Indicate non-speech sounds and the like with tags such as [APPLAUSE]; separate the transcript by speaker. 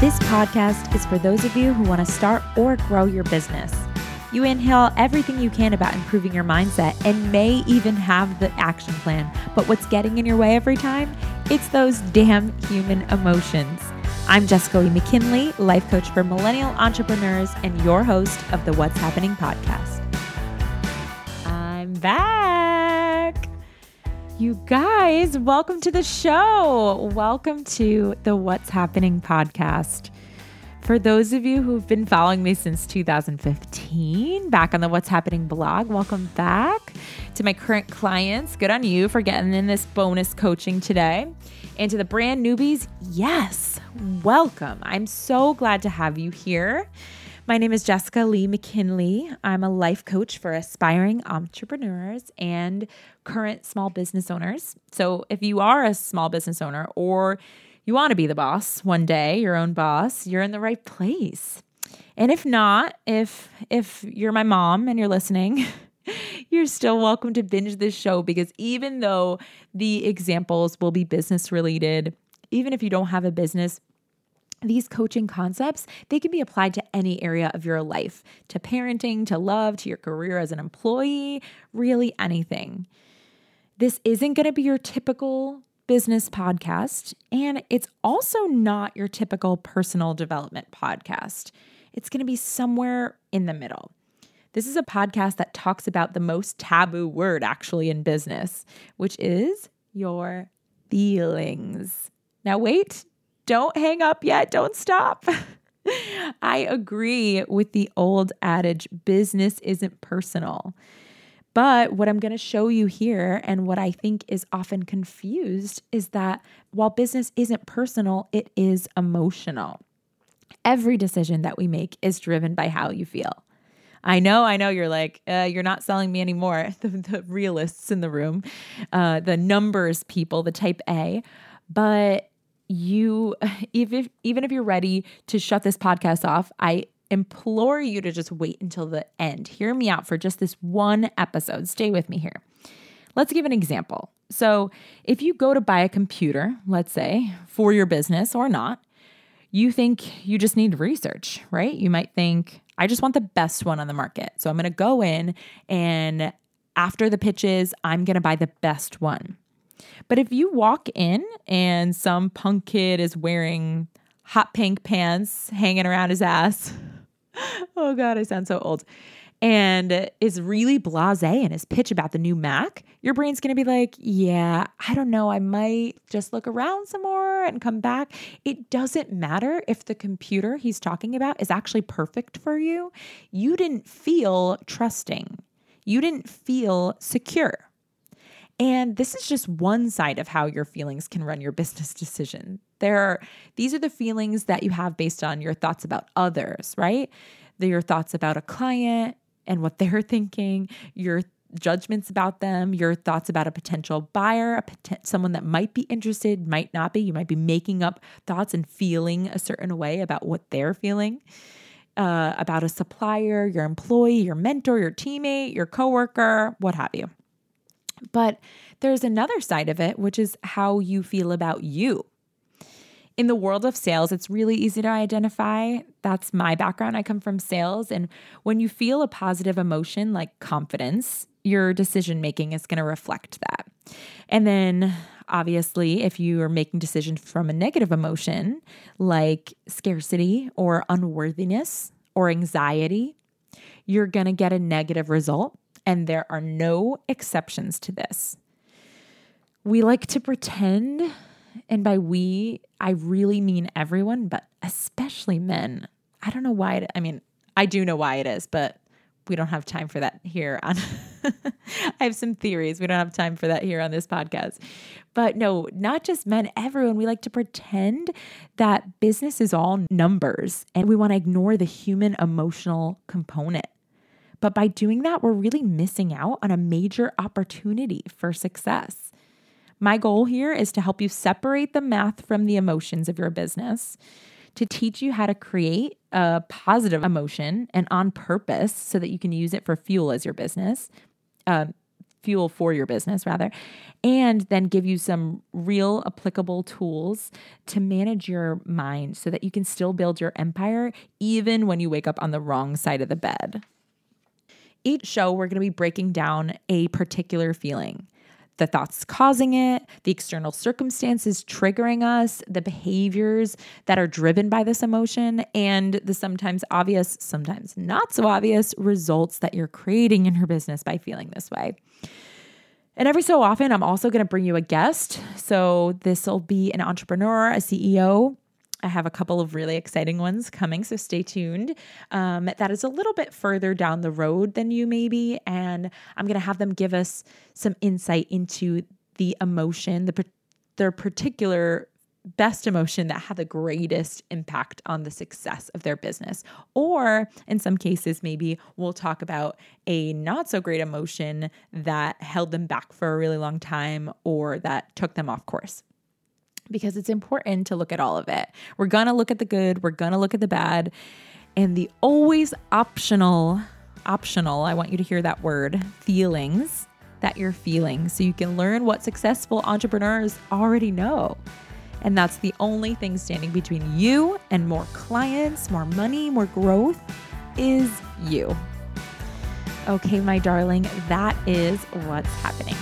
Speaker 1: This podcast is for those of you who want to start or grow your business. You inhale everything you can about improving your mindset and may even have the action plan. But what's getting in your way every time? It's those damn human emotions. I'm Jessica Lee McKinley, life coach for millennial entrepreneurs and your host of the What's Happyning podcast. You guys, welcome to the show. Welcome to the What's Happyning podcast. For those of you who've been following me since 2015, back on the What's Happyning blog, welcome back. To my current clients, good on you for getting in this bonus coaching today. And to the brand newbies, yes, welcome. I'm so glad to have you here. My name is Jessica Lee McKinley. I'm a life coach for aspiring entrepreneurs and current small business owners. So, if you are a small business owner or you want to be the boss one day, your own boss, you're in the right place. And if not, if if you're my mom and you're listening, [LAUGHS] you're still welcome to binge this show because even though the examples will be business related, even if you don't have a business, these coaching concepts they can be applied to any area of your life to parenting to love to your career as an employee really anything. This isn't going to be your typical business podcast and it's also not your typical personal development podcast. It's going to be somewhere in the middle. This is a podcast that talks about the most taboo word actually in business which is your feelings. Now wait don't hang up yet. Don't stop. [LAUGHS] I agree with the old adage business isn't personal. But what I'm going to show you here, and what I think is often confused, is that while business isn't personal, it is emotional. Every decision that we make is driven by how you feel. I know, I know you're like, uh, you're not selling me anymore. [LAUGHS] The, the realists in the room, uh, the numbers people, the type A. But you [LAUGHS] even even if you're ready to shut this podcast off, I implore you to just wait until the end. Hear me out for just this one episode. Stay with me here. Let's give an example. So, if you go to buy a computer, let's say, for your business or not, you think you just need research, right? You might think, I just want the best one on the market. So, I'm going to go in and after the pitches, I'm going to buy the best one. But if you walk in and some punk kid is wearing hot pink pants hanging around his ass, [LAUGHS] oh God, I sound so old, and is really blase in his pitch about the new Mac, your brain's gonna be like, yeah, I don't know, I might just look around some more and come back. It doesn't matter if the computer he's talking about is actually perfect for you. You didn't feel trusting, you didn't feel secure. And this is just one side of how your feelings can run your business decision. There are these are the feelings that you have based on your thoughts about others, right? They're your thoughts about a client and what [LAUGHS] they're thinking, your judgments about them, your thoughts about a potential buyer, a poten- someone that might be interested, might not be. You might be making up thoughts and feeling a certain way about what they're feeling. Uh, about a supplier, your employee, your mentor, your teammate, your coworker, what have you. But there's another side of it, which is how you feel about you. In the world of sales, it's really easy to identify. That's my background. I come from sales. And when you feel a positive emotion like confidence, your decision making is going to reflect that. And then, obviously, if you are making decisions from a negative emotion like scarcity or unworthiness or anxiety, you're going to get a negative result and there are no exceptions to this. We like to pretend, and by we, I really mean everyone, but especially men. I don't know why. It, I mean, I do know why it is, but we don't have time for that here on [LAUGHS] I have some theories. We don't have time for that here on this podcast. But no, not just men, everyone. We like to pretend that business is all numbers and we want to ignore the human emotional component. But by doing that, we're really missing out on a major opportunity for success. My goal here is to help you separate the math from the emotions of your business, to teach you how to create a positive emotion and on purpose so that you can use it for fuel as your business. Uh, fuel for your business rather, and then give you some real applicable tools to manage your mind so that you can still build your empire even when you wake up on the wrong side of the bed. Each show, we're going to be breaking down a particular feeling the thoughts causing it, the external circumstances triggering us, the behaviors that are driven by this emotion, and the sometimes obvious, sometimes not so obvious results that you're creating in your business by feeling this way. And every so often, I'm also going to bring you a guest. So this will be an entrepreneur, a CEO, I have a couple of really exciting ones coming, so stay tuned. Um, that is a little bit further down the road than you, maybe. And I'm going to have them give us some insight into the emotion, the their particular best emotion that had the greatest impact on the success of their business. Or in some cases, maybe we'll talk about a not so great emotion that held them back for a really long time or that took them off course because it's important to look at all of it. We're to look at the good, we're to look at the bad, and the always optional, optional, I want you to hear that word, feelings that you're feeling so you can learn what successful entrepreneurs already know. And that's the only thing standing between you and more clients, more money, more growth is you. Okay, my darling, that is what's happening.